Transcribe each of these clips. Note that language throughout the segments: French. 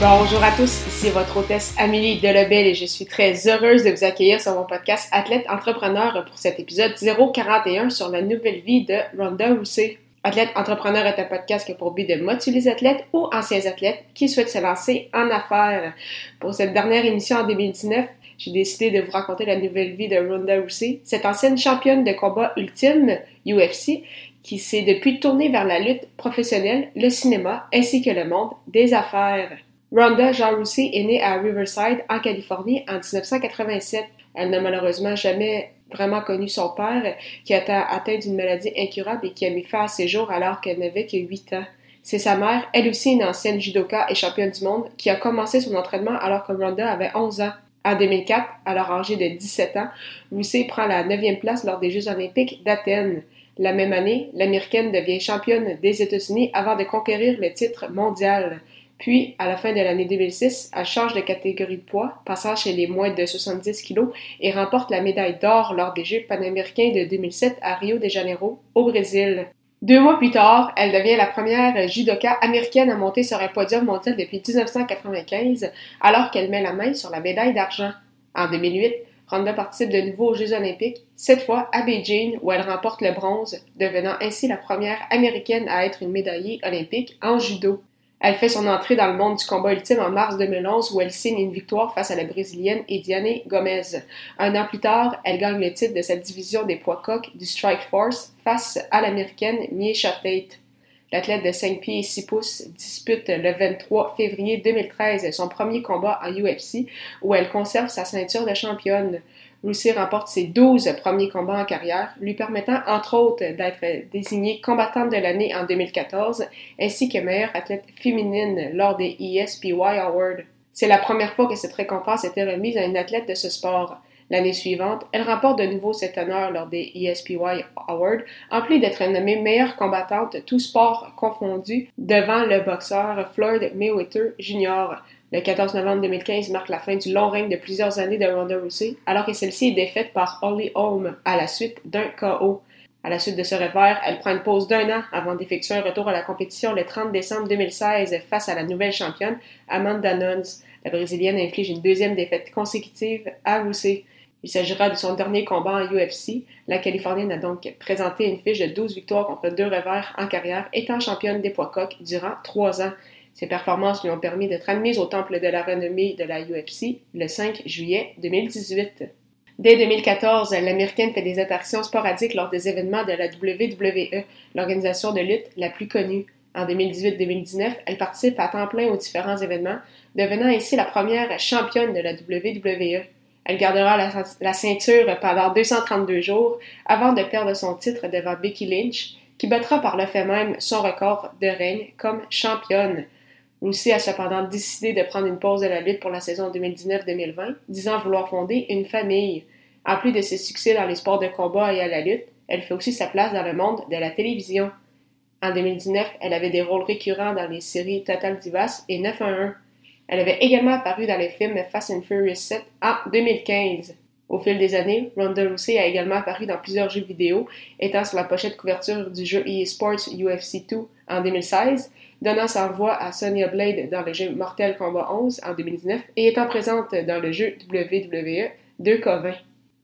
Bonjour à tous, ici votre hôtesse Amélie Delebel et je suis très heureuse de vous accueillir sur mon podcast Athlète Entrepreneur pour cet épisode 041 sur la nouvelle vie de Rhonda Rousset. Athlète Entrepreneur est un podcast qui a pour but de motiver les athlètes ou anciens athlètes qui souhaitent se lancer en affaires. Pour cette dernière émission en 2019, j'ai décidé de vous raconter la nouvelle vie de Ronda Rousey, cette ancienne championne de combat ultime UFC qui s'est depuis tournée vers la lutte professionnelle, le cinéma ainsi que le monde des affaires. Ronda Jean Rousey est née à Riverside, en Californie, en 1987. Elle n'a malheureusement jamais vraiment connu son père, qui a été atteint d'une maladie incurable et qui a mis fin à ses jours alors qu'elle n'avait que 8 ans. C'est sa mère, elle aussi une ancienne judoka et championne du monde, qui a commencé son entraînement alors que Ronda avait 11 ans. En 2004, alors âgée de 17 ans, Rousey prend la 9e place lors des Jeux olympiques d'Athènes. La même année, l'Américaine devient championne des États-Unis avant de conquérir le titre mondial. Puis, à la fin de l'année 2006, elle change de catégorie de poids, passant chez les moins de 70 kg et remporte la médaille d'or lors des Jeux panaméricains de 2007 à Rio de Janeiro, au Brésil. Deux mois plus tard, elle devient la première judoka américaine à monter sur un podium mondial depuis 1995, alors qu'elle met la main sur la médaille d'argent. En 2008, Ronda participe de nouveau aux Jeux olympiques, cette fois à Beijing, où elle remporte le bronze, devenant ainsi la première américaine à être une médaillée olympique en judo. Elle fait son entrée dans le monde du combat ultime en mars 2011 où elle signe une victoire face à la Brésilienne Ediane Gomez. Un an plus tard, elle gagne le titre de sa division des poids coqs du Strike Force face à l'Américaine Miesha Tate. L'athlète de 5 pieds et 6 pouces dispute le 23 février 2013 son premier combat en UFC où elle conserve sa ceinture de championne. Lucy remporte ses 12 premiers combats en carrière, lui permettant entre autres d'être désignée combattante de l'année en 2014 ainsi que meilleure athlète féminine lors des ESPY Awards. C'est la première fois que cette récompense était remise à une athlète de ce sport. L'année suivante, elle remporte de nouveau cet honneur lors des ESPY Awards, en plus d'être nommée meilleure combattante tout sport confondu devant le boxeur Floyd Mayweather Jr. Le 14 novembre 2015 marque la fin du long règne de plusieurs années de Ronda Rousey, alors que celle-ci est défaite par Holly Holm à la suite d'un KO. À la suite de ce revers, elle prend une pause d'un an avant d'effectuer un retour à la compétition le 30 décembre 2016 face à la nouvelle championne Amanda Nunes. La Brésilienne inflige une deuxième défaite consécutive à Rousey. Il s'agira de son dernier combat en UFC. La Californienne a donc présenté une fiche de 12 victoires contre deux revers en carrière, étant championne des poids coqs durant trois ans. Ses performances lui ont permis d'être admise au temple de la renommée de la UFC le 5 juillet 2018. Dès 2014, l'Américaine fait des apparitions sporadiques lors des événements de la WWE, l'organisation de lutte la plus connue. En 2018-2019, elle participe à temps plein aux différents événements, devenant ainsi la première championne de la WWE. Elle gardera la, ceinture pendant 232 jours avant de perdre son titre devant Becky Lynch, qui battra par le fait même son record de règne comme championne. Lucy a cependant décidé de prendre une pause de la lutte pour la saison 2019-2020, disant vouloir fonder une famille. En plus de ses succès dans les sports de combat et à la lutte, elle fait aussi sa place dans le monde de la télévision. En 2019, elle avait des rôles récurrents dans les séries Total Divas et 911. Elle avait également apparu dans les films Fast and Furious 7 en 2015. Au fil des années, Ronda Rousey a également apparu dans plusieurs jeux vidéo, étant sur la pochette couverture du jeu EA Sports UFC 2 en 2016 donnant sa voix à Sonya Blade dans le jeu Mortal Kombat 11 en 2019 et étant présente dans le jeu WWE 2K20.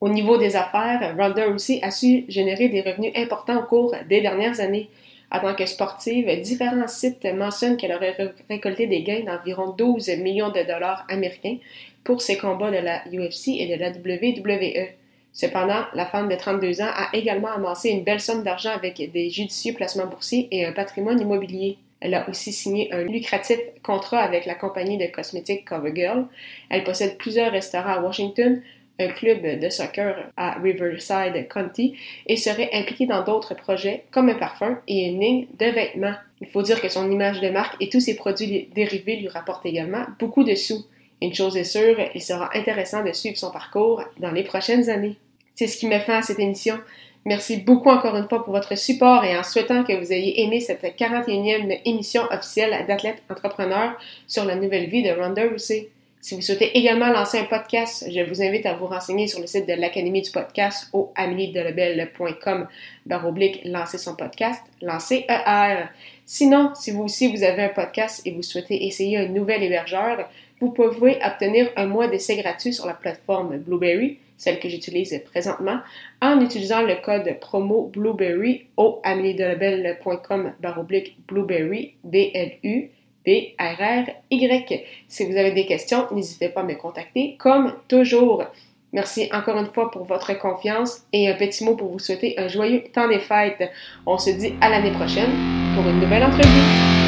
Au niveau des affaires, Ronda Rousey a su générer des revenus importants au cours des dernières années. En tant que sportive, différents sites mentionnent qu'elle aurait récolté des gains d'environ 12 millions de dollars américains pour ses combats de la UFC et de la WWE. Cependant, la femme de 32 ans a également amassé une belle somme d'argent avec des judicieux placements boursiers et un patrimoine immobilier. Elle a aussi signé un lucratif contrat avec la compagnie de cosmétiques CoverGirl. Elle possède plusieurs restaurants à Washington, un club de soccer à Riverside County et serait impliqué dans d'autres projets comme un parfum et une ligne de vêtements. Il faut dire que son image de marque et tous ses produits dérivés lui rapportent également beaucoup de sous. Une chose est sûre, il sera intéressant de suivre son parcours dans les prochaines années. C'est ce qui met fin à cette émission. Merci beaucoup encore une fois pour votre support et en souhaitant que vous ayez aimé cette 41e émission officielle d'Athlète Entrepreneur sur la nouvelle vie de Ronda Rousey. Si vous souhaitez également lancer un podcast, je vous invite à vous renseigner sur le site de l'Académie du podcast au ameliedelebel.com baroblique lancer son podcast, lancer ER. Sinon, si vous aussi vous avez un podcast et vous souhaitez essayer un nouvel hébergeur, vous pouvez obtenir un mois d'essai gratuit sur la plateforme Blueberry, celle que j'utilise présentement, en utilisant le code promo Blueberry au ameliedelebel.com baroblique Blueberry, B-L-U. B-R-R-Y. Si vous avez des questions, n'hésitez pas à me contacter comme toujours. Merci encore une fois pour votre confiance et un petit mot pour vous souhaiter un joyeux temps des fêtes. On se dit à l'année prochaine pour une nouvelle entrevue.